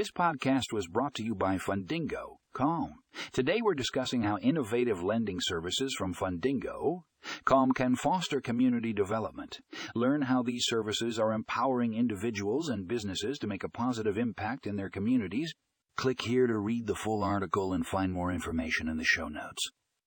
This podcast was brought to you by Fundingo. Calm. Today we're discussing how innovative lending services from Fundingo Calm can foster community development. Learn how these services are empowering individuals and businesses to make a positive impact in their communities. Click here to read the full article and find more information in the show notes.